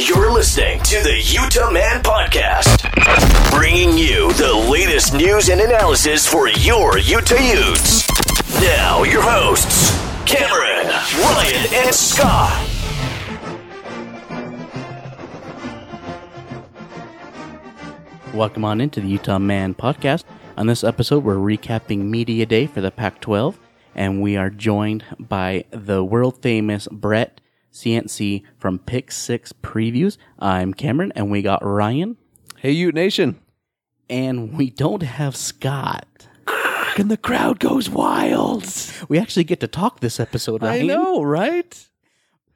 You're listening to the Utah Man Podcast, bringing you the latest news and analysis for your Utah Utes. Now, your hosts, Cameron, Ryan, and Scott. Welcome on into the Utah Man Podcast. On this episode, we're recapping Media Day for the Pac 12, and we are joined by the world famous Brett Ciancia from Pick Six Previews. I'm Cameron, and we got Ryan, Hey, Ute Nation. and we don't have Scott. And the crowd goes wild. We actually get to talk this episode, I Ryan. know, right?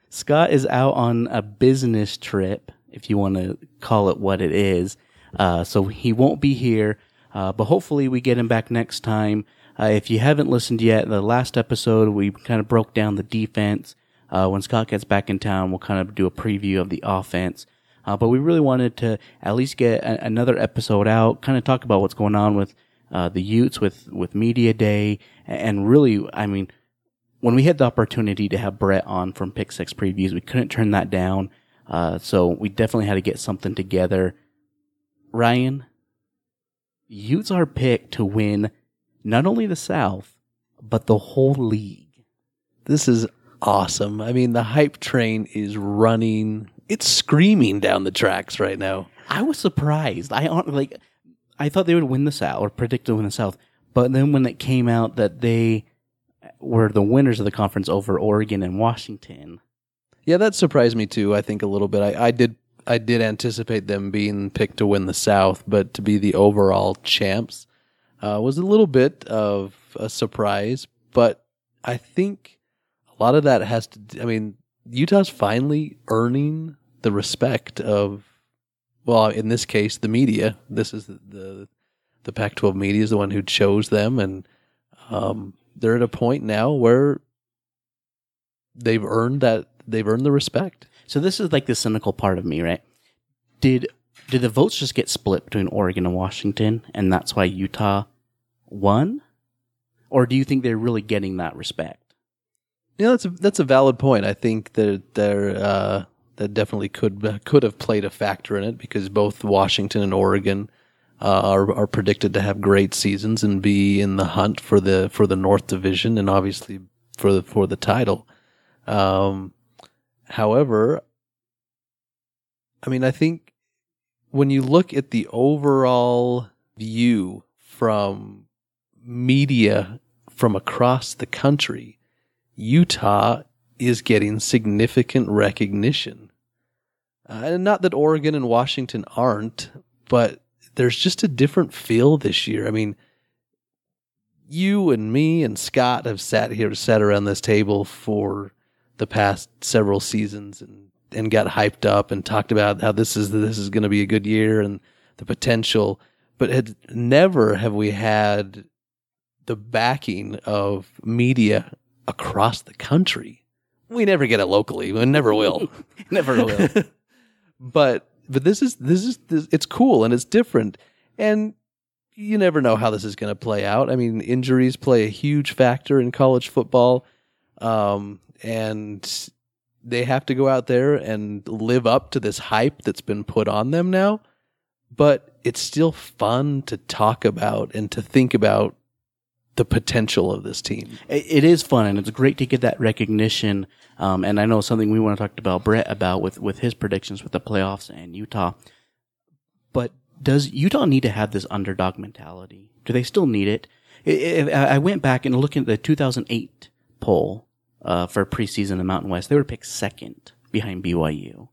Scott is out on a business trip, if you want to call it what it is. Uh, so he won't be here, uh, but hopefully we get him back next time. Uh, if you haven't listened yet, the last episode we kind of broke down the defense. Uh, when Scott gets back in town, we'll kind of do a preview of the offense. Uh, but we really wanted to at least get a- another episode out, kind of talk about what's going on with uh, the Utes, with with media day, and really, I mean, when we had the opportunity to have Brett on from Pick Six Previews, we couldn't turn that down. Uh, so we definitely had to get something together. Ryan, Utes are picked to win not only the South, but the whole league. This is awesome. I mean, the hype train is running. It's screaming down the tracks right now. I was surprised. I hon- like, I thought they would win the South or predict to win the South, but then when it came out that they were the winners of the conference over Oregon and Washington, Yeah, that surprised me too. I think a little bit. I, I did. I did anticipate them being picked to win the South, but to be the overall champs uh, was a little bit of a surprise. But I think a lot of that has to. I mean, Utah's finally earning the respect of, well, in this case, the media. This is the the, the Pac-12 media is the one who chose them, and um, they're at a point now where they've earned that. They've earned the respect. So this is like the cynical part of me, right? Did did the votes just get split between Oregon and Washington, and that's why Utah won? Or do you think they're really getting that respect? Yeah, that's a that's a valid point. I think that there uh, that definitely could could have played a factor in it because both Washington and Oregon uh, are are predicted to have great seasons and be in the hunt for the for the North Division and obviously for the for the title. Um, however, I mean, I think when you look at the overall view from media from across the country, Utah is getting significant recognition. Uh, and not that Oregon and Washington aren't, but there's just a different feel this year. I mean, you and me and Scott have sat here, sat around this table for the past several seasons and, and got hyped up and talked about how this is this is going to be a good year and the potential, but had never have we had the backing of media across the country. We never get it locally. We never will. Never will. but but this is this is this, it's cool and it's different and you never know how this is going to play out. I mean, injuries play a huge factor in college football. Um and they have to go out there and live up to this hype that's been put on them now. But it's still fun to talk about and to think about the potential of this team. it, is fun and it's great to get that recognition. Um, and I know something we want to talk about Brett about with, with his predictions with the playoffs and Utah. But does Utah need to have this underdog mentality? Do they still need it? I, I I went back and looked at the 2008 poll uh, for preseason in the Mountain West. They were picked second behind BYU.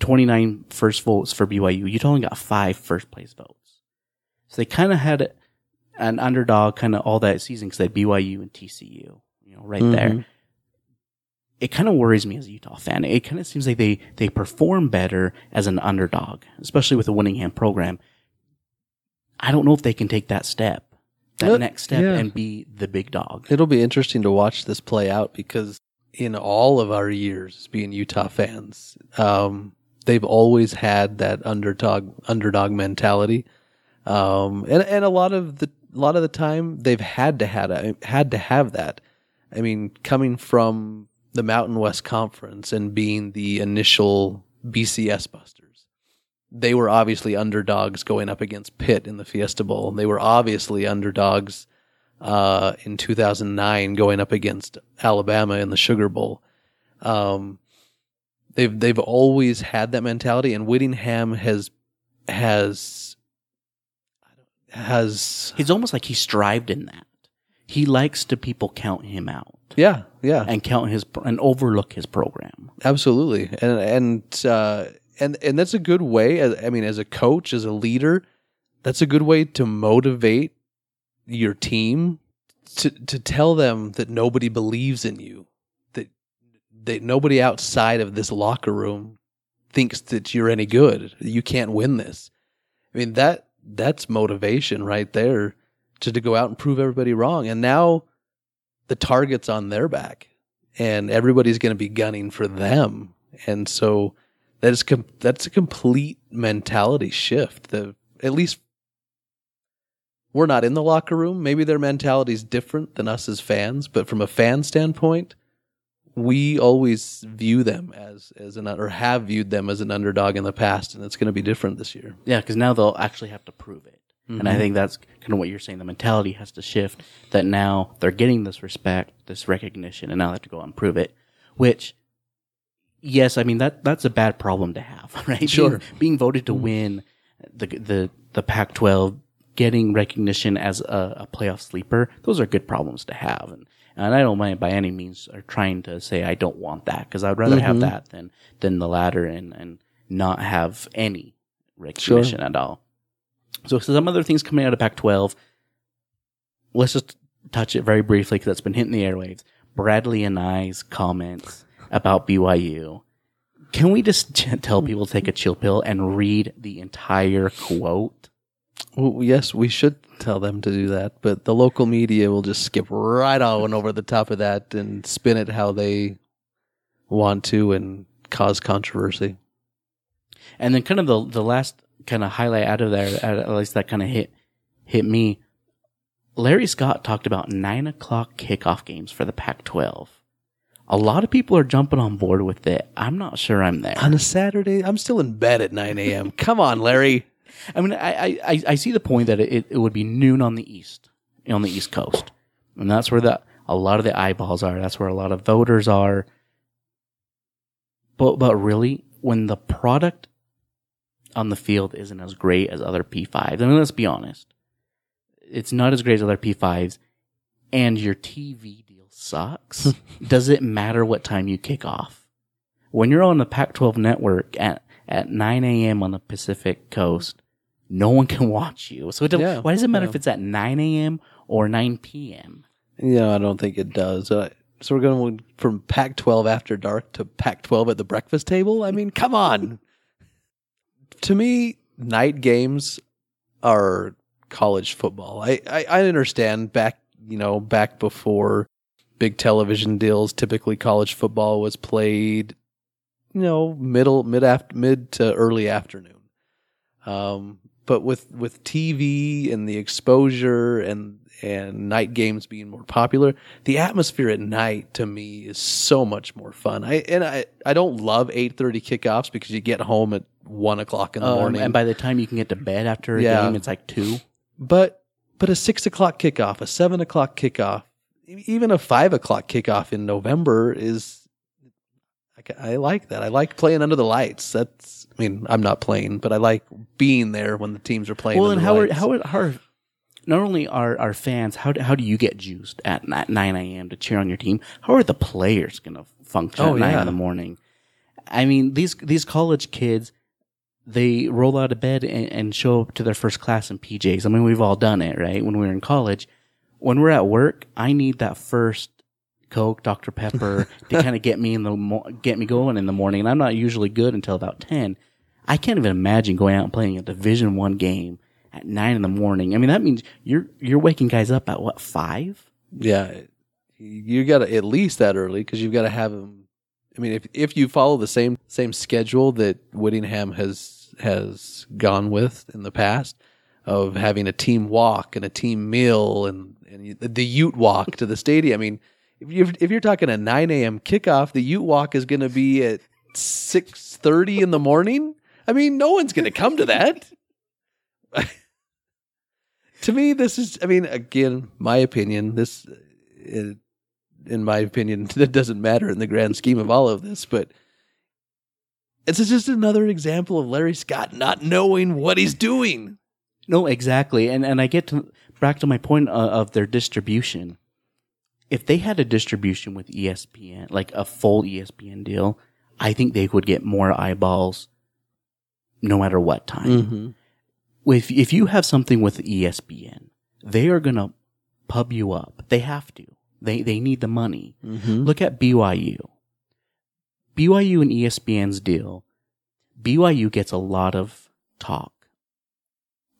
29 first votes for BYU. Utah only got five first place votes. So they kind of had an underdog kind of all that season because they had BYU and TCU, you know, right there. Mhm. it kind of worries me as a Utah fan. It kind of seems like they, they perform better as an underdog, especially with the Whittingham program. I don't know if they can take that step, that Uh, next step yeah. and be the big dog. It'll be interesting to watch this play out because in all of our years being Utah fans, um, they've always had that underdog underdog mentality, um, and and a lot of the a lot of the time they've had to had a, had to have that. I mean, coming from the Mountain West Conference and being the initial BCS Busters, they were obviously underdogs going up against Pitt in the Fiesta Bowl. They were obviously underdogs uh, in 2009 going up against Alabama in the Sugar Bowl. Um, they've they've always had that mentality, and Whittingham has has has It's almost like he strived in that. He likes to people count him out yeah yeah and count his and overlook his program. absolutely and and uh, and and that's a good way. as- I mean, as a coach, as a leader, that's a good way to motivate your team to to tell them that nobody believes in you, that that nobody outside of this locker room thinks that you're any good. that You can't win this. I mean that that's motivation right there to, to go out and prove everybody wrong. And now the target's on their back, and everybody's going to be gunning for them. And so that is com- that's a complete mentality shift. At least we're not in the locker room. Maybe their mentality is different than us as fans, but from a fan standpoint, we always view them as as an or have viewed them as an underdog in the past, and it's going to be different this year. Yeah, because now they'll actually have to prove it. And Mm-hmm. I think that's kind of what you're saying. The mentality has to shift that now they're getting this respect, this recognition, and now they have to go out and prove it. Which, yes, I mean that that's a bad problem to have, right? Sure. Being, being voted to win the the the Pac-12, getting recognition as a, a playoff sleeper, those are good problems to have. And and I don't mind by any means are trying to say I don't want that because I'd rather have mm-hmm. that than than the latter and and not have any recognition at all. So some other things coming out of Pac-12. Let's just touch it very briefly because it's been hitting the airwaves. Bradlee Anae's comments about BYU. Can we just tell people to take a chill pill and read the entire quote? Well, yes, we should tell them to do that, but the local media will just skip right on over the top of that and spin it how they want to and cause controversy. And then kind of the the last kind of highlight out of there, at least that kind of hit hit me. Larry Scott talked about nine o'clock kickoff games for the Pac-12. A lot of people are jumping on board with it. I'm not sure I'm there. On a Saturday, I'm still in bed at 9 a.m. Come on, Larry. I mean, I, I, I- see the point that it, it would be noon on the east, on the east coast, and that's where the a lot of the eyeballs are. That's where a lot of voters are. But but really, when the product on the field isn't as great as other P5s, I mean, let's be honest, it's not as great as other P5s, and your TV deal sucks. does it matter what time you kick off? When you're on the Pac-12 network at at 9 a.m. on the Pacific Coast, no one can watch you. So it Yeah, why does it matter yeah. if it's at 9 a.m. or 9 p.m.? Yeah, I don't think it does. Uh, so we're going from Pac 12 after dark to Pac 12 at the breakfast table? I mean, come on. to me, night games are college football. I, I, I understand back, you know, back before big television deals, typically college football was played, you know, middle, mid after, mid to early afternoon. Um, but with with TV and the exposure and and night games being more popular, the atmosphere at night to me is so much more fun. I and I I don't love eight thirty kickoffs because you get home at one o'clock in the Um, morning. and by the time you can get to bed after a Yeah. game, it's like two. but but a six o'clock kickoff, a seven o'clock kickoff, even a five o'clock kickoff in November is. I, I like that. I like playing under the lights. That's. I mean, I'm not playing, but I like being there when the teams are playing. Well, under and the how are, how are, how are not only are our fans how do, how do you get juiced at 9 a.m. to cheer on your team? How are the players going to function Oh, at 9 yeah. in the morning? I mean, these these college kids they roll out of bed and, and show up to their first class in PJs. I mean, we've all done it, right? When we were in college, when we're at work, I need that first Coke, Dr Pepper to kind of get me in the get me going in the morning. And I'm not usually good until about ten. I can't even imagine going out and playing a Division One game at nine in the morning. I mean, that means you're you're waking guys up at what five? Yeah, you got to at least that early because you've got to have them. I mean, if if you follow the same same schedule that Whittingham has has gone with in the past of having a team walk and a team meal and and the Ute walk to the stadium. I mean, if you if you're talking a nine a.m. kickoff, the Ute walk is going to be at six thirty in the morning. I mean, no one's going to come to that. to me, this is. I mean, again, my opinion. This, uh, in my opinion, that doesn't matter in the grand scheme of all of this, but. It's just another example of Larry Scott not knowing what he's doing. No, exactly. And and I get to back to my point of, of their distribution. If they had a distribution with ESPN, like a full ESPN deal, I think they would get more eyeballs no matter what time. Mm-hmm. If if you have something with ESPN, they are going to pub you up. They have to. They they need the money. Mm-hmm. Look at BYU. BYU and ESPN's deal. BYU gets a lot of talk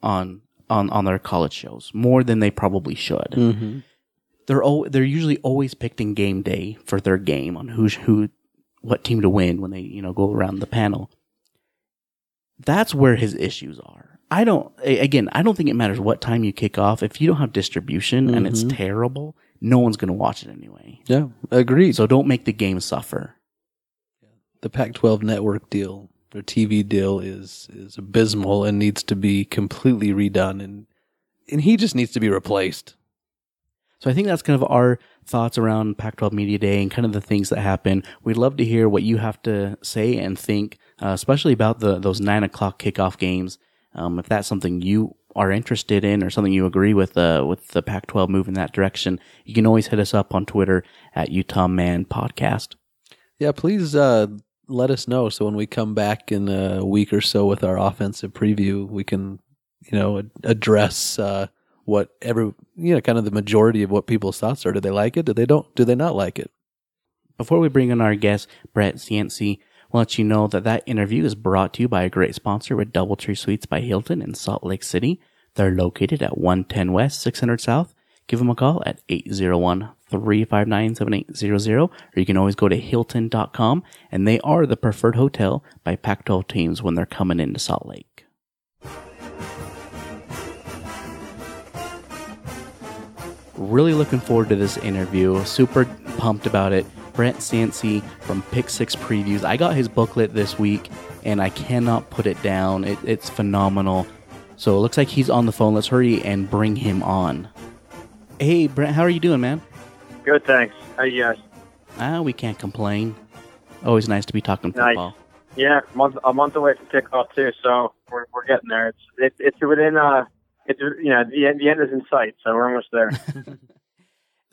on on on their college shows more than they probably should. Mm-hmm. They're al- they're usually always picked in game day for their game on who's who what team to win when they you know go around the panel. That's where his issues are. I don't again. I don't think it matters what time you kick off. If you don't have distribution and it's mm-hmm. terrible, no one's going to watch it anyway. Yeah, agreed. So don't make the game suffer. the Pac-12 network deal, their TV deal is is abysmal and needs to be completely redone, and and he just needs to be replaced. So I think that's kind of our thoughts around Pac-12 Media Day and kind of the things that happen. We'd love to hear what you have to say and think, uh, especially about the those nine o'clock kickoff games. Um, if that's something you are interested in or something you agree with, uh, with the Pac-12 move in that direction, you can always hit us up on Twitter at Utah Man Podcast. Yeah, please uh, let us know so when we come back in a week or so with our offensive preview, we can you know address uh, what every you know kind of the majority of what people's thoughts are. Do they like it? Do they don't? Do they not like it? Before we bring in our guest, Brett Ciancia, we'll let you know that that interview is brought to you by a great sponsor with Doubletree Suites by Hilton in Salt Lake City. They're located at 110 West, 600 South. Give them a call at 801-359-7800, or you can always go to hilton.com, and they are the preferred hotel by Pac-12 teams when they're coming into Salt Lake. Really looking forward to this interview. Super pumped about it. Brent Ciancia from Pick Six Previews. I got his booklet this week and I cannot put it down. It, it's phenomenal. So it looks like he's on the phone. Let's hurry and bring him on. Hey, Brent, how are you doing, man? Good, thanks. How are you guys? Ah, we can't complain. Always nice to be talking Nice. football. Yeah, a month a month away from kickoff too, so we're we're getting there. It's it's it's within uh it's you know the end the end is in sight, so we're almost there.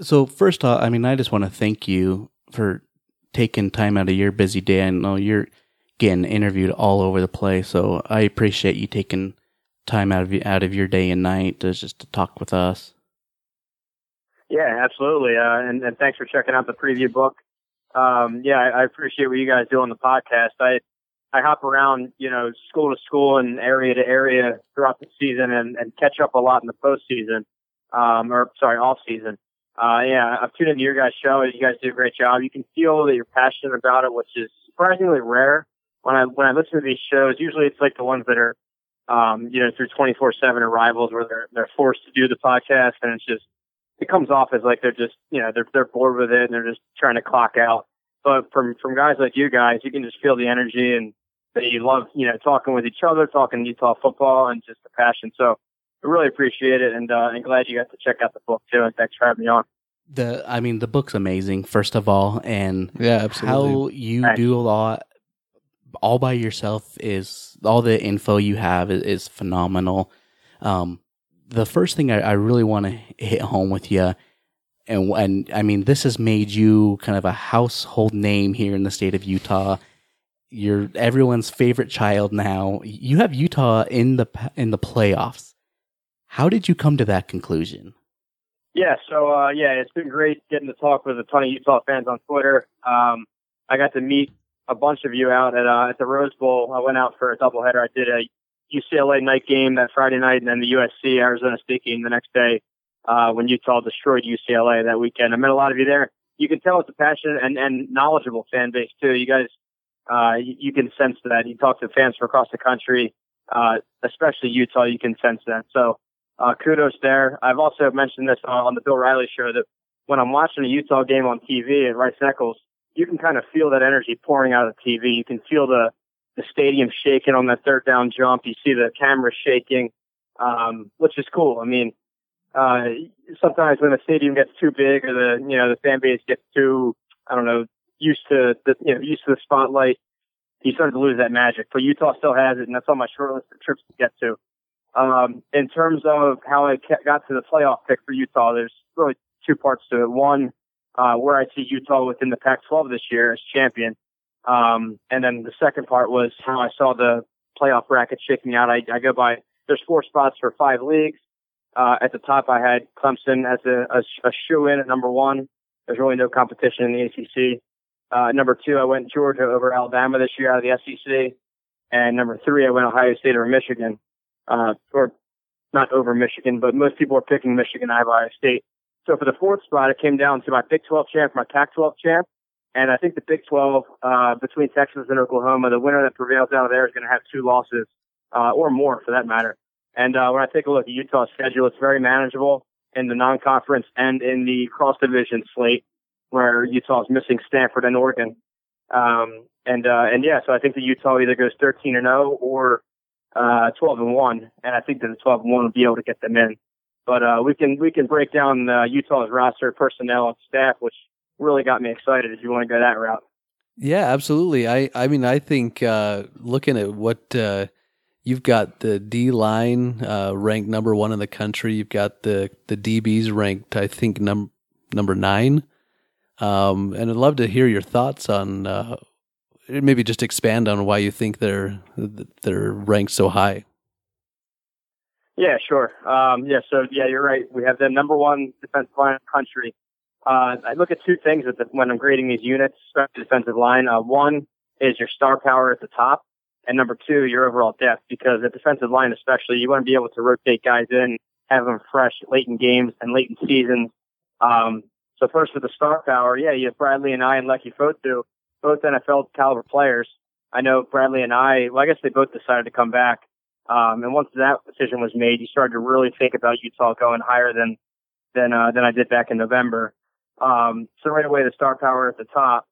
So first off, I mean, I just want to thank you for taking time out of your busy day. I know you're getting interviewed all over the place, so I appreciate you taking time out of out of your day and night to just to talk with us. yeah, absolutely. Uh, and and thanks for checking out the preview book. Um, yeah, I, I appreciate what you guys do on the podcast. I I hop around, you know, school to school and area to area throughout the season and, and catch up a lot in the postseason, um, or sorry, off season. Uh, yeah, I've tuned into your guys' show. You guys do a great job. You can feel that you're passionate about it, which is surprisingly rare. When I when I listen to these shows, usually it's like the ones that are, um, you know, through 24/7 arrivals where they're they're forced to do the podcast, and it's just it comes off as like they're just you know they're they're bored with it and they're just trying to clock out. But from from guys like you guys, you can just feel the energy and that you love you know talking with each other, talking Utah football, and just the passion. So I really appreciate it, and uh, and glad you got to check out the book too. And thanks for having me on. The I mean, the book's amazing. First of all, and Yeah, absolutely. how you Thanks. do a lot all by yourself is all the info you have is, is phenomenal. Um, the first thing I, I really want to hit home with you, and and I mean, this has made you kind of a household name here in the state of Utah. You're everyone's favorite child now. You have Utah in the in the playoffs. How did you come to that conclusion? Yeah, so uh, yeah, it's been great getting to talk with a ton of Utah fans on Twitter. Um, I got to meet a bunch of you out at uh, at the Rose Bowl. I went out for a doubleheader. I did a UCLA night game that Friday night, and then the USC Arizona State game the next day uh, when Utah destroyed UCLA that weekend. I met a lot of you there. You can tell it's a passionate and, and knowledgeable fan base too. You guys, uh, you, you can sense that. You talk to fans from across the country, uh, especially Utah. You can sense that. So uh, kudos there. I've also mentioned this on, on the Bill Riley show that when I'm watching a Utah game on TV at Rice Eccles, you can kind of feel that energy pouring out of the TV. You can feel the the stadium shaking on that third down jump. You see the camera shaking, um, which is cool. I mean, uh, sometimes when the stadium gets too big or the you know the fan base gets too I don't know used to the you know used to the spotlight, you started to lose that magic. But Utah still has it, and that's on my short list of trips to get to. Um, in terms of how I got to the playoff pick for Utah, there's really two parts to it. One, uh, where I see Utah within the Pac-12 this year as champion. Um, and then the second part was how I saw the playoff bracket shaking out. I, I go by, there's four spots for five leagues. Uh, at the top, I had Clemson as a, a, a shoe in at number one. There's really no competition in the ACC. Uh, number two, I went Georgia over Alabama this year out of the SEC. And number three, I went Ohio State over Michigan uh, or not over Michigan, but most people are picking Michigan, Ohio State. So for the fourth spot, it came down to my Big 12 champ, my Pac-12 champ, and I think the Big 12 uh, between Texas and Oklahoma, the winner that prevails out of there is going to have two losses uh, or more for that matter. And uh, when I take a look at Utah's schedule, it's very manageable in the non-conference and in the cross-division slate, where Utah is missing Stanford and Oregon. Um, and uh, and yeah, so I think that Utah either goes 13 and 0 or uh, 12 and 1, and I think that the 12 and 1 will be able to get them in. But uh, we can we can break down uh, Utah's roster, personnel, and staff, which really got me excited. If you want to go that route. Yeah, absolutely. I I mean, I think uh, looking at what uh, you've got the D line uh, ranked number one in the country. You've got the the DBs ranked, I think, num- number nine. Um, and I'd love to hear your thoughts on uh, maybe just expand on why you think they're they're ranked so high. Yeah, sure. Um, yeah, so yeah, you're right. We have the number one defensive line in the country. Uh, I look at two things the, when I'm grading these units, especially defensive line. Uh, one is your star power at the top, and number two, your overall depth. Because at defensive line, especially, you want to be able to rotate guys in, have them fresh late in games and late in seasons. Um, so first with the star power, yeah, you have Bradlee Anae and Leki Fotu both NFL caliber players. I know Bradlee Anae, well, I guess they both decided to come back. Um, and once that decision was made, you started to really think about Utah going higher than, than, uh, than I did back in November. Um, so right away, the star power at the top.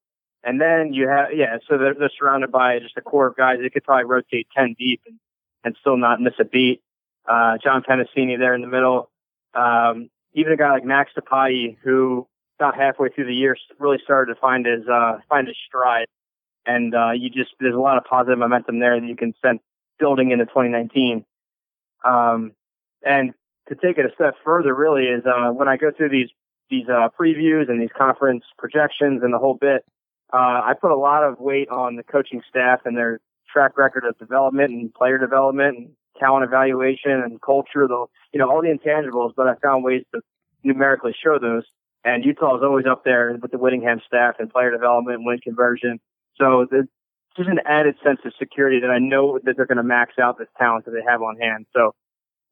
And then you have, yeah, so they're, they're surrounded by just a core of guys. They could probably rotate 10 deep and, and still not miss a beat. Uh, John Penisini there in the middle. Um, even a guy like Max Tupai, who about halfway through the year really started to find his uh, find his stride, and uh, you just there's a lot of positive momentum there that you can sense building into 2019. Um, and to take it a step further, really is uh, when I go through these these uh, previews and these conference projections and the whole bit. Uh, I put a lot of weight on the coaching staff and their track record of development and player development and talent evaluation and culture, the you know all the intangibles. But I found ways to numerically show those. And Utah is always up there with the Whittingham staff and player development, win conversion. So there's just an added sense of security that I know that they're going to max out this talent that they have on hand. So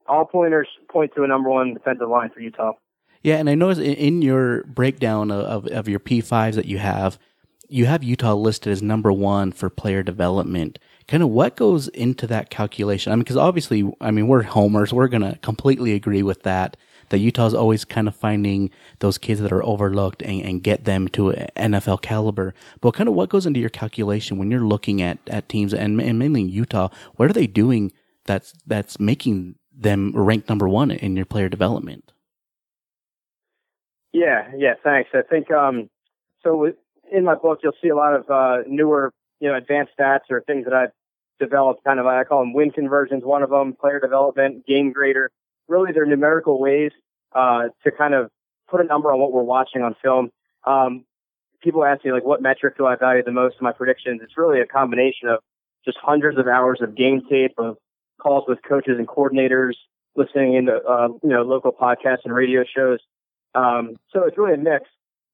all pointers point to a number one defensive line for Utah. Yeah, and I noticed in your breakdown of, of your P5s that you have, you have Utah listed as number one for player development. Kind of what goes into that calculation? I mean, because obviously, I mean, we're homers. We're going to completely agree with that that Utah's always kind of finding those kids that are overlooked and, and get them to NFL caliber. But kind of what goes into your calculation when you're looking at, at teams and, and mainly Utah? What are they doing that's that's making them ranked number one in your player development? Yeah, yeah, thanks. I think um, so. In my book, you'll see a lot of uh, newer, you know, advanced stats or things that I've developed. Kind of, I call them win conversions. One of them, player development, game grader really they're numerical ways uh, to kind of put a number on what we're watching on film. Um, people ask me like, what metric do I value the most in my predictions? It's really a combination of just hundreds of hours of game tape, of calls with coaches and coordinators, listening into uh, you know local podcasts and radio shows. Um, so it's really a mix.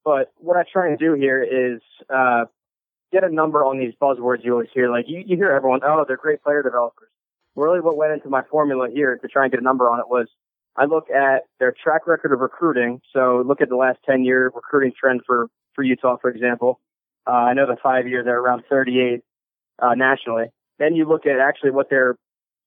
But what I try and do here is uh, get a number on these buzzwords you always hear. Like you, you hear everyone, oh, they're great player developers. Really, what went into my formula here to try and get a number on it was I look at their track record of recruiting. So look at the last 10 year recruiting trend for, for Utah, for example. Uh, I know the five year they're around 38 uh, nationally. Then you look at actually what their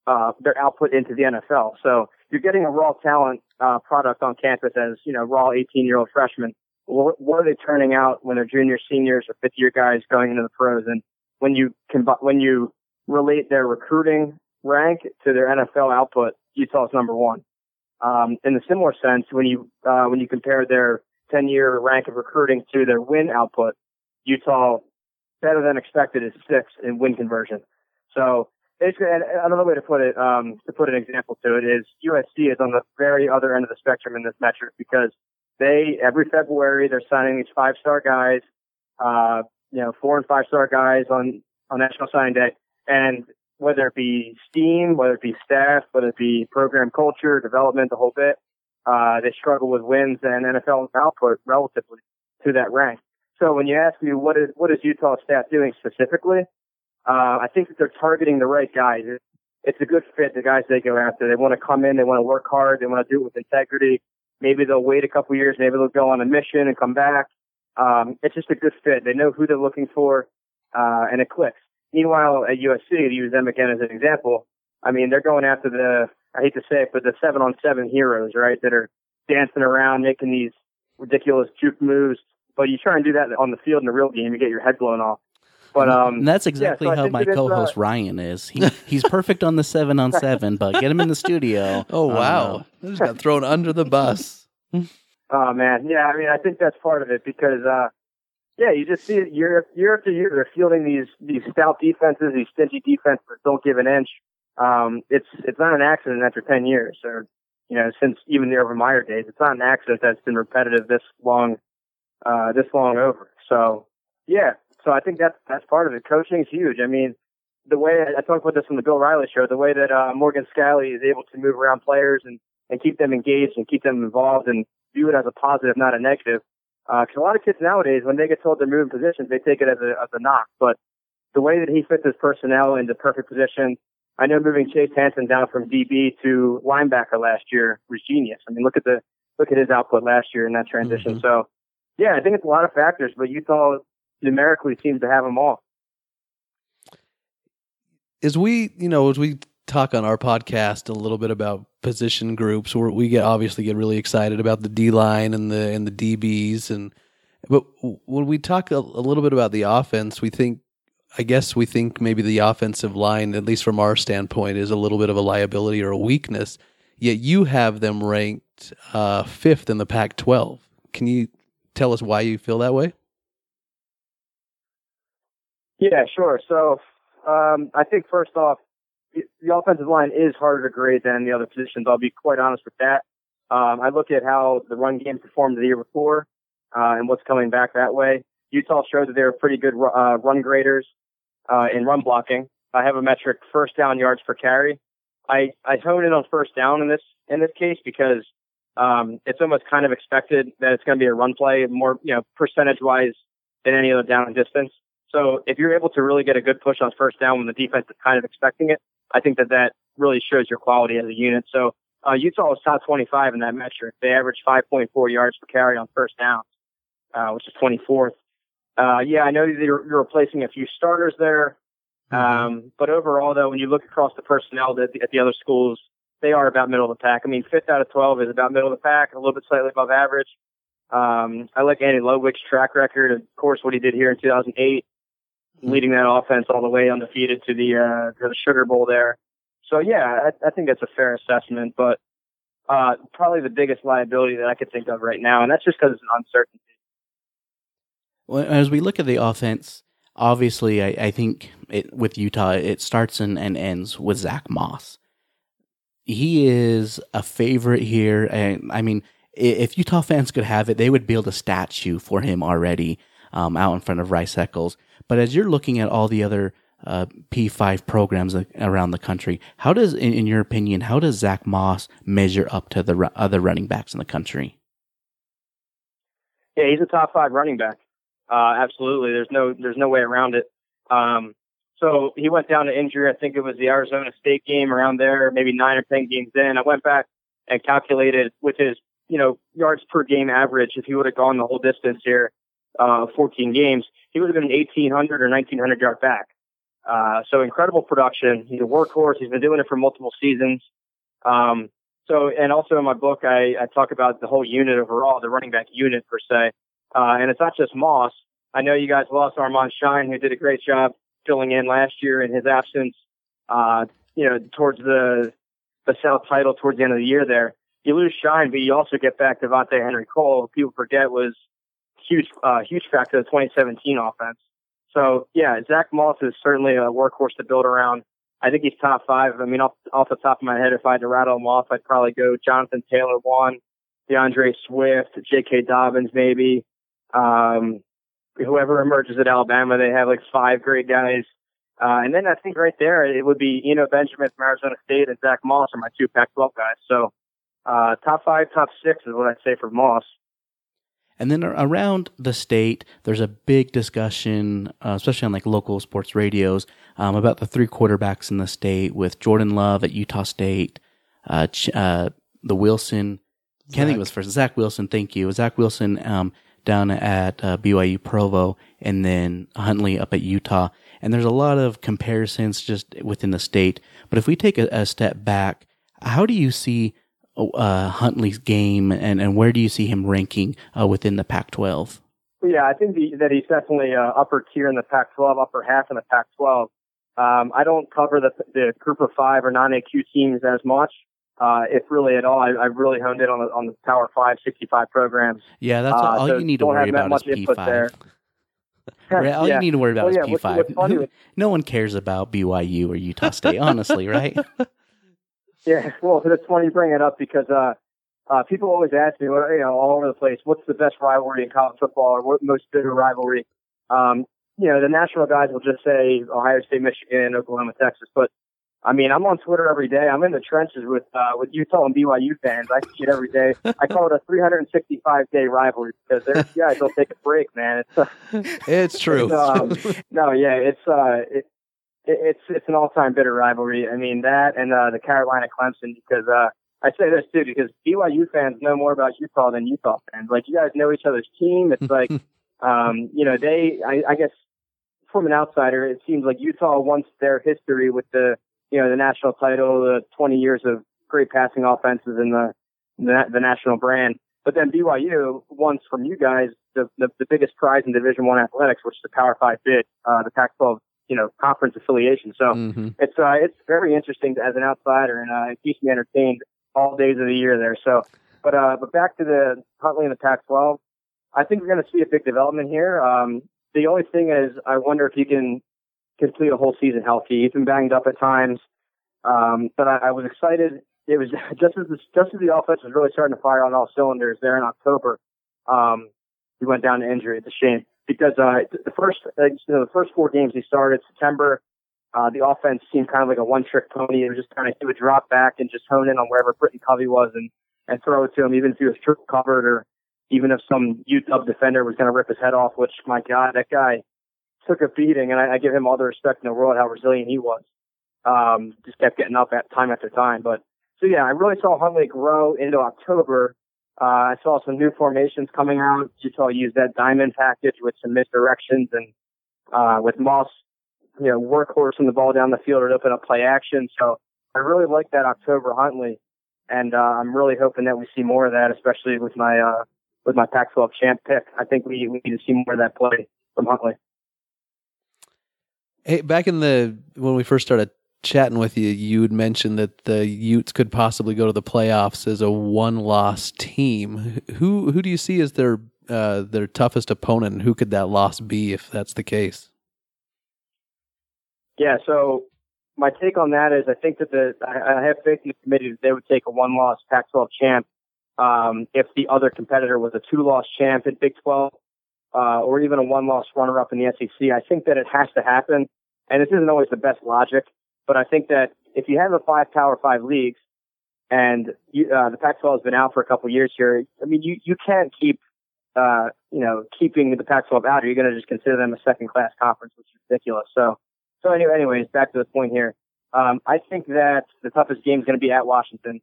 uh, their output into the NFL. So you're getting a raw talent uh, product on campus as you know raw 18 year old freshmen. What, are they turning out when they're juniors, seniors, or fifth year guys going into the pros? And when you combi- when you relate their recruiting rank to their NFL output, Utah's number one. Um, in a similar sense, when you uh, when you compare their 10 year rank of recruiting to their win output, Utah better than expected is six in win conversion. So basically, another way to put it, um, to put an example to it is USC is on the very other end of the spectrum in this metric because they every February they're signing these five star guys, uh, you know, four and five star guys on on National Signing Day, and whether it be steam, whether it be staff, whether it be program culture, development, the whole bit, uh, they struggle with wins and NFL output relatively to that rank. So when you ask me what is what is Utah staff doing specifically, uh, I think that they're targeting the right guys. It's a good fit. The guys they go after, they want to come in, they want to work hard, they want to do it with integrity. Maybe they'll wait a couple years, maybe they'll go on a mission and come back. Um, it's just a good fit. They know who they're looking for, uh, and it clicks. Meanwhile, at USC, to use them again as an example, I mean, they're going after the, I hate to say it, but the seven on seven heroes, right? That are dancing around, making these ridiculous juke moves, but you try and do that on the field in a real game, you get your head blown off. But um, and that's exactly yeah, so how my co-host uh, Ryan is. He he's perfect on the seven on seven, but get him in the studio. Oh wow, I just got thrown under the bus. oh man, yeah. I mean, I think that's part of it because uh, yeah, you just see it year year after year. They're fielding these these stout defenses, these stingy defenses that don't give an inch. Um, it's it's not an accident after ten years, or you know, since even the Urban Meyer days. It's not an accident that's been repetitive this long uh, this long over. So yeah, so I think that's that's part of it. Coaching is huge. I mean, the way I talked about this on the Bill Riley show, the way that uh, Morgan Scalley is able to move around players and and keep them engaged and keep them involved and view it as a positive, not a negative. Because uh, a lot of kids nowadays, when they get told they're moving positions, they take it as a as a knock. But the way that he fits his personnel into perfect position, I know moving Chase Hansen down from DB to linebacker last year was genius. I mean, look at the look at his output last year in that transition. Mm-hmm. So yeah, I think it's a lot of factors, but Utah numerically seems to have them all. As we, you know, as we talk on our podcast a little bit about position groups, where we get obviously get really excited about the D line and the and the DBs, and but when we talk a, a little bit about the offense, we think I guess we think maybe the offensive line, at least from our standpoint, is a little bit of a liability or a weakness. Yet you have them ranked uh, fifth in the Pac-12. Can you tell us why you feel that way? Yeah, sure. So um, I think first off, the offensive line is harder to grade than the other positions. I'll be quite honest with that. Um, I look at how the run game performed the year before uh, and what's coming back that way. Utah showed that they're pretty good uh, run graders uh, in run blocking. I have a metric first down yards per carry. I, I hone in on first down in this in this case because um, it's almost kind of expected that it's going to be a run play more, you know, percentage wise than any other down and distance. So if you're able to really get a good push on first down when the defense is kind of expecting it, I think that that really shows your quality as a unit. So uh, Utah was top 25 in that metric. They averaged 5.4 yards per carry on first downs, uh, which is 24th. Uh, yeah, I know you're, you're replacing a few starters there. Mm-hmm. Um, but overall, though, when you look across the personnel at the, at the other schools, they are about middle of the pack. I mean, fifth out of 12 is about middle of the pack, a little bit slightly above average. Um, I like Andy Ludwig's track record, of course, what he did here in 2008, leading that offense all the way undefeated to the, uh, to the Sugar Bowl there. So yeah, I, I think that's a fair assessment, but, uh, probably the biggest liability that I could think of right now, and that's just because it's an uncertainty. Well, as we look at the offense, obviously, I, I think it, with Utah, it starts and, and ends with Zach Moss he is a favorite here. And I mean, if Utah fans could have it, they would build a statue for him already um, out in front of Rice Eccles. But as you're looking at all the other uh, P5 programs around the country, how does, in, in, your opinion, how does Zach Moss measure up to the other running backs in the country? Yeah, he's a top five running back. Uh, absolutely. There's no there's no way around it. Um, so he went down to injury. I think it was the Arizona State game around there, maybe nine or ten games in. I went back and calculated with his you know yards per game average. If he would have gone the whole distance here, uh, 14 games, he would have been an 1800 or 1900 yard back. Uh, so incredible production. He's a workhorse. He's been doing it for multiple seasons. Um, so, and also in my book, I, I talk about the whole unit overall, the running back unit per se. Uh, and it's not just Moss. I know you guys lost Armand Shyne, who did a great job filling in last year in his absence. Uh, you know, towards the the South title towards the end of the year there. You lose Shyne, but you also get back Devontae Henry Cole, people forget was huge, uh, huge factor of the 2017 offense. So yeah, Zach Moss is certainly a workhorse to build around. I think he's top five. I mean, off, off the top of my head, if I had to rattle them off, I'd probably go Jonathan Taylor one, DeAndre Swift, J.K. Dobbins maybe. Um, whoever emerges at Alabama, they have like five great guys. Uh, and then I think right there it would be Eno Benjamin from Arizona State and Zach Moss are my two Pac-12 guys. So uh, top five, top six is what I'd say for Moss. And then around the state, there's a big discussion, uh, especially on like local sports radios, um, about the three quarterbacks in the state with Jordan Love at Utah State, uh, uh, the Wilson, Zach. can't think it was first, Zach Wilson, thank you, Zach Wilson um, down at uh, BYU Provo, and then Huntley up at Utah. And there's a lot of comparisons just within the state. But if we take a, a step back, how do you see uh, Huntley's game, and, and where do you see him ranking uh, within the Pac-12? Yeah, I think the, that he's definitely uh, upper tier in the Pac-12, upper half in the Pac-12. Um, I don't cover the the group of five or non-AQ teams as much, uh, if really at all. I, I really honed in on the on the Power Five, 65 programs. Yeah, that's all, uh, all so you need to worry about is P5. right, all yeah. you need to worry about well, is yeah, P5. What's, what's no one cares about BYU or Utah State, honestly, right? Yeah, well, that's funny you bring it up because uh, uh, people always ask me, you know, all over the place, what's the best rivalry in college football or what most bitter rivalry? Um, you know, the national guys will just say Ohio State, Michigan, Oklahoma, Texas, but I mean, I'm on Twitter every day. I'm in the trenches with uh, with Utah and BYU fans. I see it every day. I call it a 365 day rivalry because there's guys don't take a break, man. It's uh, it's true. It's, um, no, yeah, it's uh, it, it's it's an all time bitter rivalry. I mean that and uh, the Carolina Clemson because uh, I say this too because BYU fans know more about Utah than Utah fans. Like you guys know each other's team. It's like um, you know they. I, I guess from an outsider, it seems like Utah wants their history with the you know the national title, the 20 years of great passing offenses and the the, the national brand. But then BYU wants from you guys the, the, the biggest prize in Division One athletics, which is the Power Five bid, uh, the Pac-12 you know conference affiliation. So mm-hmm. it's uh, it's very interesting as an outsider, and uh, it keeps me entertained all days of the year there. So, but uh, but back to the Huntley and the Pac-12, I think we're going to see a big development here. Um, the only thing is, I wonder if he can complete a whole season healthy. He's been banged up at times, um, but I, I was excited. It was just as the, just as the offense was really starting to fire on all cylinders there in October. Um, he went down to injury. It's a shame because uh, the first uh, you know, the first four games he started September, uh, the offense seemed kind of like a one trick pony. It was just kind of he would drop back and just hone in on wherever Britain Covey was and and throw it to him, even if he was triple covered or even if some UW defender was going to rip his head off. Which my God, that guy took a beating, and I, I give him all the respect in the world how resilient he was. Um, just kept getting up at time after time, but. So yeah, I really saw Huntley grow into October uh, I saw some new formations coming out. Utah used that diamond package with some misdirections and uh, with Moss, you know, workhorse and the ball down the field to open up play action. So I really like that October Huntley, and uh, I'm really hoping that we see more of that, especially with my uh, with my Pac-12 champ pick. I think we, we need to see more of that play from Huntley. Hey, back in the when we first started chatting with you, you would mentioned that the Utes could possibly go to the playoffs as a one-loss team. Who who do you see as their uh, their toughest opponent, and who could that loss be if that's the case? Yeah, so my take on that is I think that the I, I have faith in the committee that they would take a one-loss Pac-12 champ um, if the other competitor was a two-loss champ in Big 12 uh, or even a one-loss runner-up in the SEC. I think that it has to happen, and this isn't always the best logic. But I think that if you have a five Power Five leagues, and you, uh, the Pac-12 has been out for a couple years here, I mean, you you can't keep uh, you know, keeping the Pac-12 out? Are you going to just consider them a second-class conference, which is ridiculous? So, so anyway, anyways, back to the point here. Um, I think that the toughest game is going to be at Washington.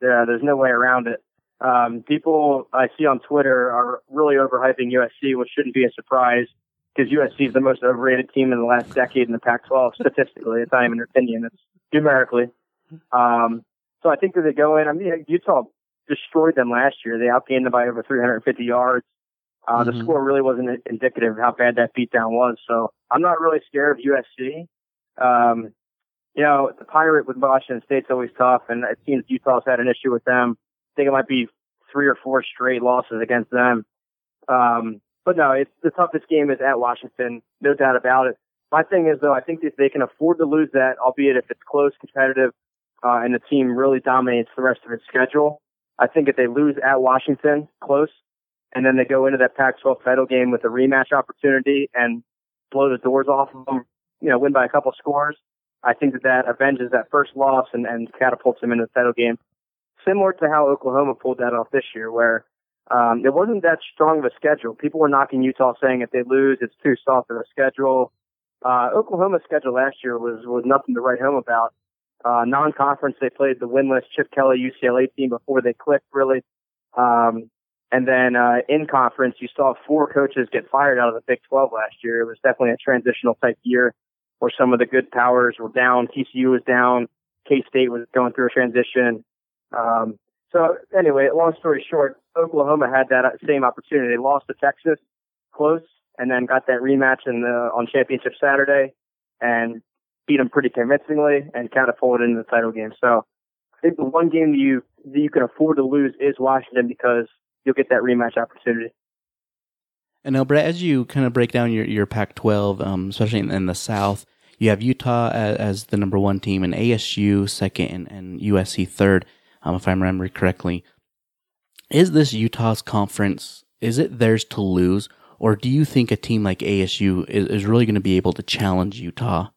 There, there's no way around it. Um, people I see on Twitter are really overhyping USC, which shouldn't be a surprise because USC is the most overrated team in the last decade in the Pac-12 statistically. It's not even an opinion; it's numerically. Um, so I think that they go in. I mean, Utah destroyed them last year. They outgained them by over 350 yards. Uh, mm-hmm. The score really wasn't indicative of how bad that beatdown was. So I'm not really scared of USC. Um, you know, the pirate with Washington State's always tough, and it seems Utah's had an issue with them. I think it might be three or four straight losses against them. Um, but no, it's the toughest game is at Washington, no doubt about it. My thing is though, I think if they can afford to lose that, albeit if it's close, competitive, uh, and the team really dominates the rest of its schedule, I think if they lose at Washington, close, and then they go into that Pac-12 title game with a rematch opportunity and blow the doors off of them, you know, win by a couple scores, I think that that avenges that first loss and, and catapults them into the title game. Similar to how Oklahoma pulled that off this year, where um, it wasn't that strong of a schedule. People were knocking Utah, saying if they lose, it's too soft of a schedule. Uh, Oklahoma's schedule last year was was nothing to write home about. Uh, non-conference, they played the winless Chip Kelly UCLA team before they clicked really. Um, and then uh, in conference, you saw four coaches get fired out of the Big 12 last year. It was definitely a transitional type year where some of the good powers were down. TCU was down. K State was going through a transition. Um, so anyway, long story short, Oklahoma had that same opportunity. They lost to Texas close and then got that rematch in the, on championship Saturday and beat them pretty convincingly and kind of catapulted into the title game. So I think the one game that you, that you can afford to lose is Washington because you'll get that rematch opportunity. And now, Brett, as you kind of break down your, your Pac 12, um, especially in, in, the South, you have Utah as, as, the number one team and ASU second and, and USC third, um, if I remember correctly. Is this Utah's conference, is it theirs to lose? Or do you think a team like ASU is, is really going to be able to challenge Utah?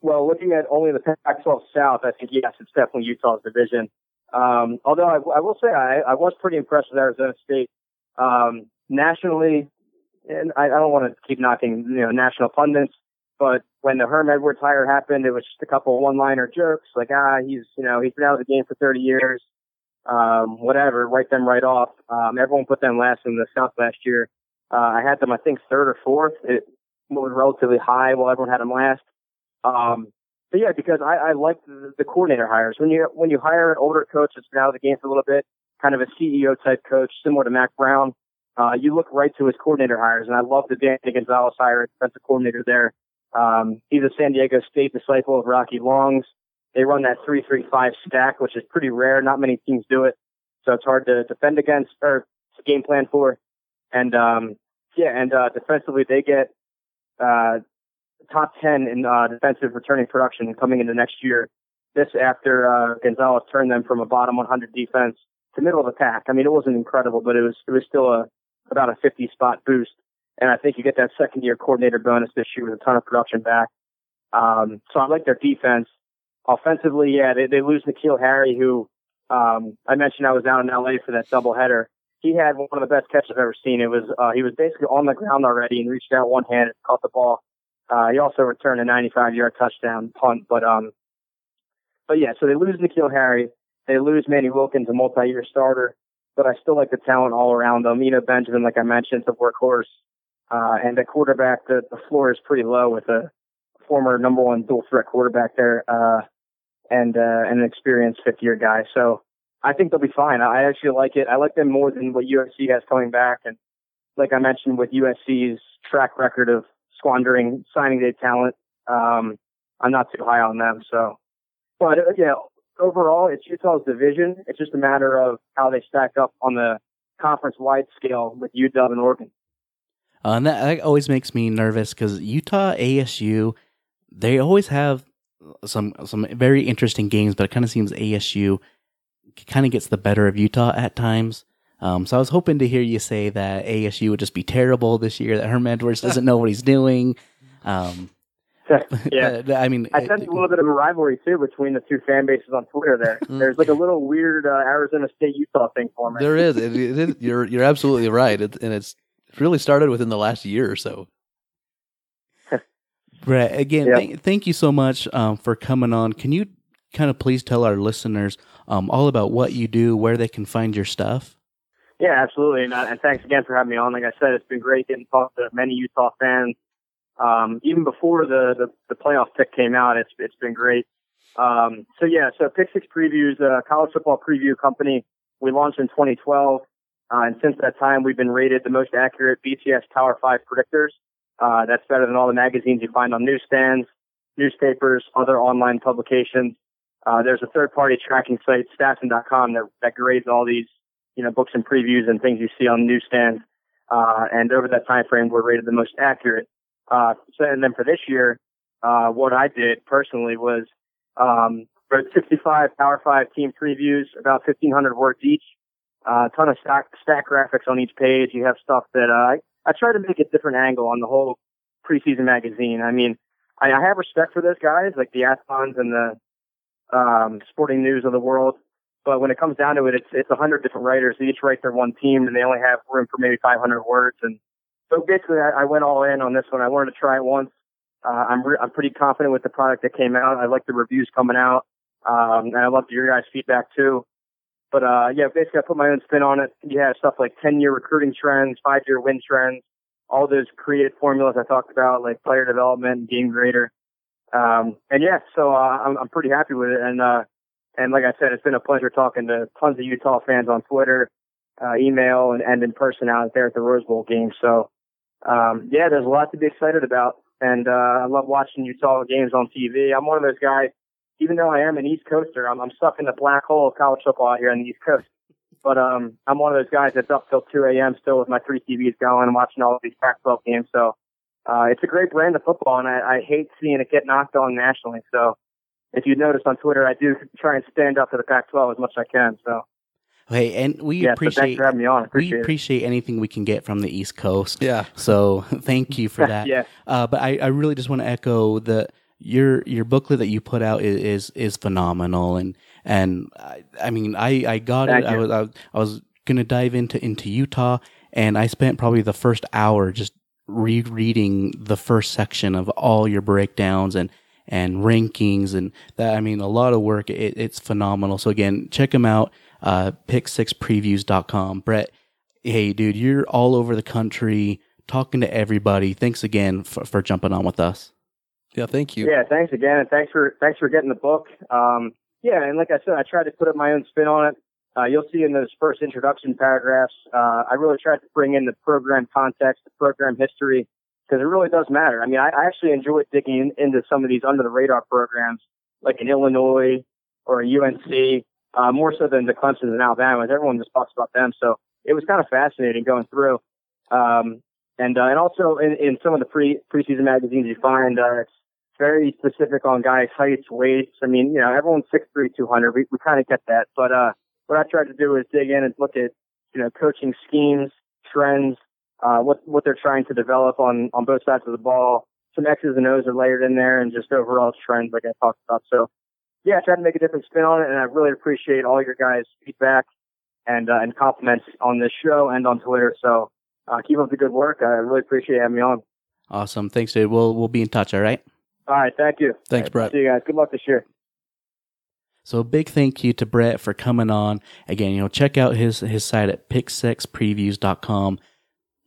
Well, looking at only the Pac-12 South, I think yes, it's definitely Utah's division. Um, although I, I, will say I, I, was pretty impressed with Arizona State. Um, nationally, and I, I don't want to keep knocking, you know, national pundits, but when the Herm Edwards hire happened, it was just a couple one-liner jokes like, ah, he's, you know, he's been out of the game for 30 years, um, whatever, write them right off. Um, everyone put them last in the South last year. Uh, I had them, I think, third or fourth. It was relatively high while everyone had them last. Um, but yeah, because I, I like the, the coordinator hires. When you when you hire an older coach that's been out of the game for a little bit, kind of a CEO type coach, similar to Mack Brown, uh, you look right to his coordinator hires, and I love the Danny Gonzales hire, defensive coordinator there. Um, he's a San Diego State disciple of Rocky Long's. They run that three-three-five stack, which is pretty rare. Not many teams do it, so it's hard to defend against or game plan for. And um, yeah, and uh, defensively they get uh, top 10 in uh, defensive returning production coming into next year. This after uh, Gonzales turned them from a bottom 100 defense to middle of the pack. I mean, it wasn't incredible, but it was it was still a about a 50 spot boost. And I think you get that second year coordinator bonus this year with a ton of production back. Um, so I like their defense. Offensively, yeah, they, they lose N'Keal Harry, who um, I mentioned I was down in LA for that doubleheader. He had one of the best catches I've ever seen. It was uh, he was basically on the ground already and reached out one hand and caught the ball. Uh, he also returned a 95 yard touchdown punt, but um, but yeah, so they lose N'Keal Harry, they lose Manny Wilkins, a multi-year starter, but I still like the talent all around them. Eno Benjamin, like I mentioned, the workhorse, uh, and the quarterback, the, the floor is pretty low with a former number one dual threat quarterback there, uh, and uh, an experienced fifth year guy. So I think they'll be fine. I actually like it. I like them more than what USC has coming back, and like I mentioned with USC's track record of squandering signing day talent. Um, I'm not too high on them. So, but uh, yeah, overall, it's Utah's division. It's just a matter of how they stack up on the conference wide scale with UW and Oregon. Uh, and that, that always makes me nervous because Utah, ASU, they always have some some very interesting games, but it kind of seems ASU kind of gets the better of Utah at times. Um, so I was hoping to hear you say that ASU would just be terrible this year, that Herm Edwards doesn't know what he's doing. Um, yeah, but, I mean, I sense a little bit of a rivalry too between the two fan bases on Twitter. There, mm. there's like a little weird uh, Arizona State Utah thing for me. There is. It, it is. You're you're absolutely right, it, and it's really started within the last year or so. Brett, again, Yeah. thank, thank you so much um, for coming on. Can you kind of please tell our listeners um, all about what you do, where they can find your stuff? Yeah, absolutely. And, uh, and thanks again for having me on. Like I said, it's been great getting to talk to many Utah fans. Um, even before the, the, the playoff pick came out, it's, it's been great. Um, so yeah, so Pick Six Previews, a college football preview company. We launched in 2012. Uh, and since that time, we've been rated the most accurate BCS Power 5 predictors. Uh, that's better than all the magazines you find on newsstands, newspapers, other online publications. Uh, there's a third party tracking site, Stassen.com, that, that grades all these, you know, books and previews and things you see on newsstands. Uh, and over that time frame, we're rated the most accurate. Uh, so, and then for this year, uh, what I did personally was, um, wrote 65 Power 5 team previews, about 1500 words each. Uh, a ton of stack, stack graphics on each page. You have stuff that, uh, I, try to make a different angle on the whole preseason magazine. I mean, I, I have respect for those guys, like the Athlons and the, um, sporting news of the world. But when it comes down to it, it's, it's a hundred different writers. They each write their one team and they only have room for maybe 500 words. And so basically I, I went all in on this one. I wanted to try it once. Uh, I'm, re- I'm pretty confident with the product that came out. I like the reviews coming out. Um, and I love your guys' feedback too. But, uh, yeah, basically I put my own spin on it. Have stuff like 10 year recruiting trends, five year win trends, all those creative formulas I talked about, like player development, game grader. Um, and yeah, so, uh, I'm, I'm pretty happy with it. And, uh, and like I said, it's been a pleasure talking to tons of Utah fans on Twitter, uh, email and, and in person out there at the Rose Bowl game. So, um, yeah, there's a lot to be excited about. And, uh, I love watching Utah games on TV. I'm one of those guys, even though I am an East Coaster, I'm, I'm stuck in the black hole of college football out here on the East Coast. But, um, I'm one of those guys that's up till 2 a.m. still with my three TVs going and watching all of these Pac-12 games. So, uh, it's a great brand of football and I, I hate seeing it get knocked on nationally. So, if you notice on Twitter, I do try and stand up to the Pac-12 as much as I can. So, Hey, and we yeah, so thanks appreciate for having me on. I we appreciate it. anything we can get from the East Coast. Yeah. So thank you for that. Yeah. Uh, but I, I really just want to echo that your your booklet that you put out is is, is phenomenal and and I, I mean I, I got Thank it. I was I, was- I was gonna dive into into Utah and I spent probably the first hour just rereading the first section of all your breakdowns and and rankings and that I mean a lot of work. It, it's phenomenal. So again, check them out. Uh, pick6previews.com. Brett, hey dude, you're all over the country talking to everybody. Thanks again for, for jumping on with us. Yeah, thank you. Yeah, thanks again, and thanks for thanks for getting the book. Um, yeah, and like I said, I tried to put up my own spin on it. Uh, you'll see in those first introduction paragraphs, uh, I really tried to bring in the program context, the program history, because it really does matter. I mean, I, I actually enjoy digging in, into some of these under the radar programs, like in Illinois or UNC, uh, more so than the Clemsons and Alabamas. Everyone just talks about them, so it was kind of fascinating going through. Um, and uh, and also in, in some of the pre preseason magazines you find, uh, it's very specific on guys' heights, weights. I mean, you know, everyone's six three, two hundred. We we kind of get that, but uh, what I tried to do is dig in and look at you know coaching schemes, trends, uh, what what they're trying to develop on on both sides of the ball. Some X's and O's are layered in there, and just overall trends, like I talked about. So, yeah, tried to make a different spin on it, and I really appreciate all your guys' feedback and uh, and compliments on this show and on Twitter. So, uh, keep up the good work. I really appreciate having me on. Awesome. Thanks, dude. We'll we'll be in touch. All right. All right, thank you. Thanks, Brett. See you guys. Good luck this year. So a big thank you to Brett for coming on. Again, you know, check out his his site at pick6previews.com.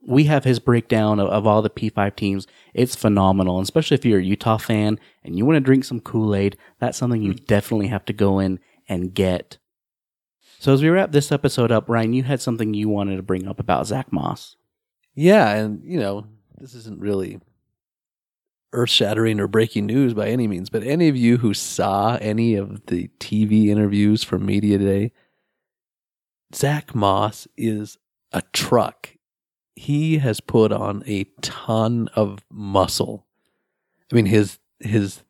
We have his breakdown of, of all the P5 teams. It's phenomenal, and especially if you're a Utah fan and you want to drink some Kool-Aid, that's something you mm-hmm. definitely have to go in and get. So as we wrap this episode up, Ryan, you had something you wanted to bring up about Zach Moss. Yeah, and you know, this isn't really earth shattering or breaking news by any means, but any of you who saw any of the TV interviews from Media Day, Zach Moss is a truck. He has put on a ton of muscle. I mean, his his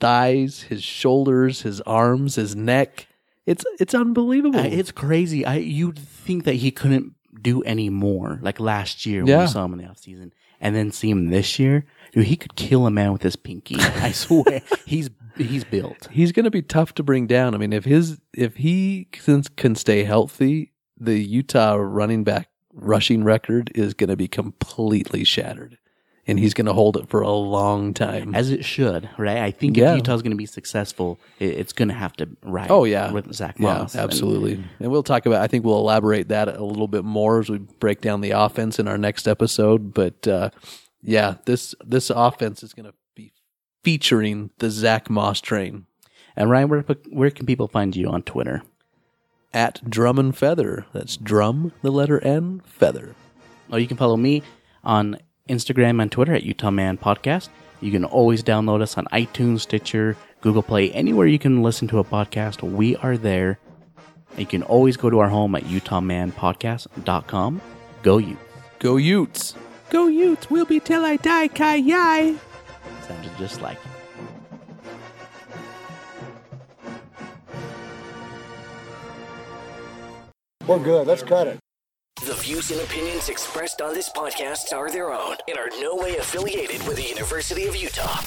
thighs, his shoulders, his arms, his neck. It's it's unbelievable. It's crazy. I you'd think that he couldn't do any more. Like last year when we saw him in the offseason, and then see him this year, dude, he could kill a man with his pinky. I swear, he's he's built. he's going to be tough to bring down. I mean, if his if he can, can stay healthy, the Utah running back rushing record is going to be completely shattered, and he's going to hold it for a long time. As it should, right? I think Yeah. if Utah's going to be successful, it, it's going to have to ride. Oh yeah, with Zach yeah, Moss. And- absolutely. And we'll talk about. I think we'll elaborate that a little bit more as we break down the offense in our next episode. But uh, yeah, this this offense is going to be featuring the Zach Moss train And Ryan, where where can people find you on Twitter? at Drum and Feather. That's drum, the letter N, feather. Oh, you can follow me on Instagram and Twitter at Utah Man Podcast. You can always download us on iTunes, Stitcher, Google Play, anywhere you can listen to a podcast. We are there. You can always go to our home at UtahManPodcast.com. Go you. Go Utes. Go Utes. We'll be till I die, Ki-yi. Sounded just like it. We're good. Let's cut it. The views and opinions expressed on this podcast are their own and are no way affiliated with the University of Utah.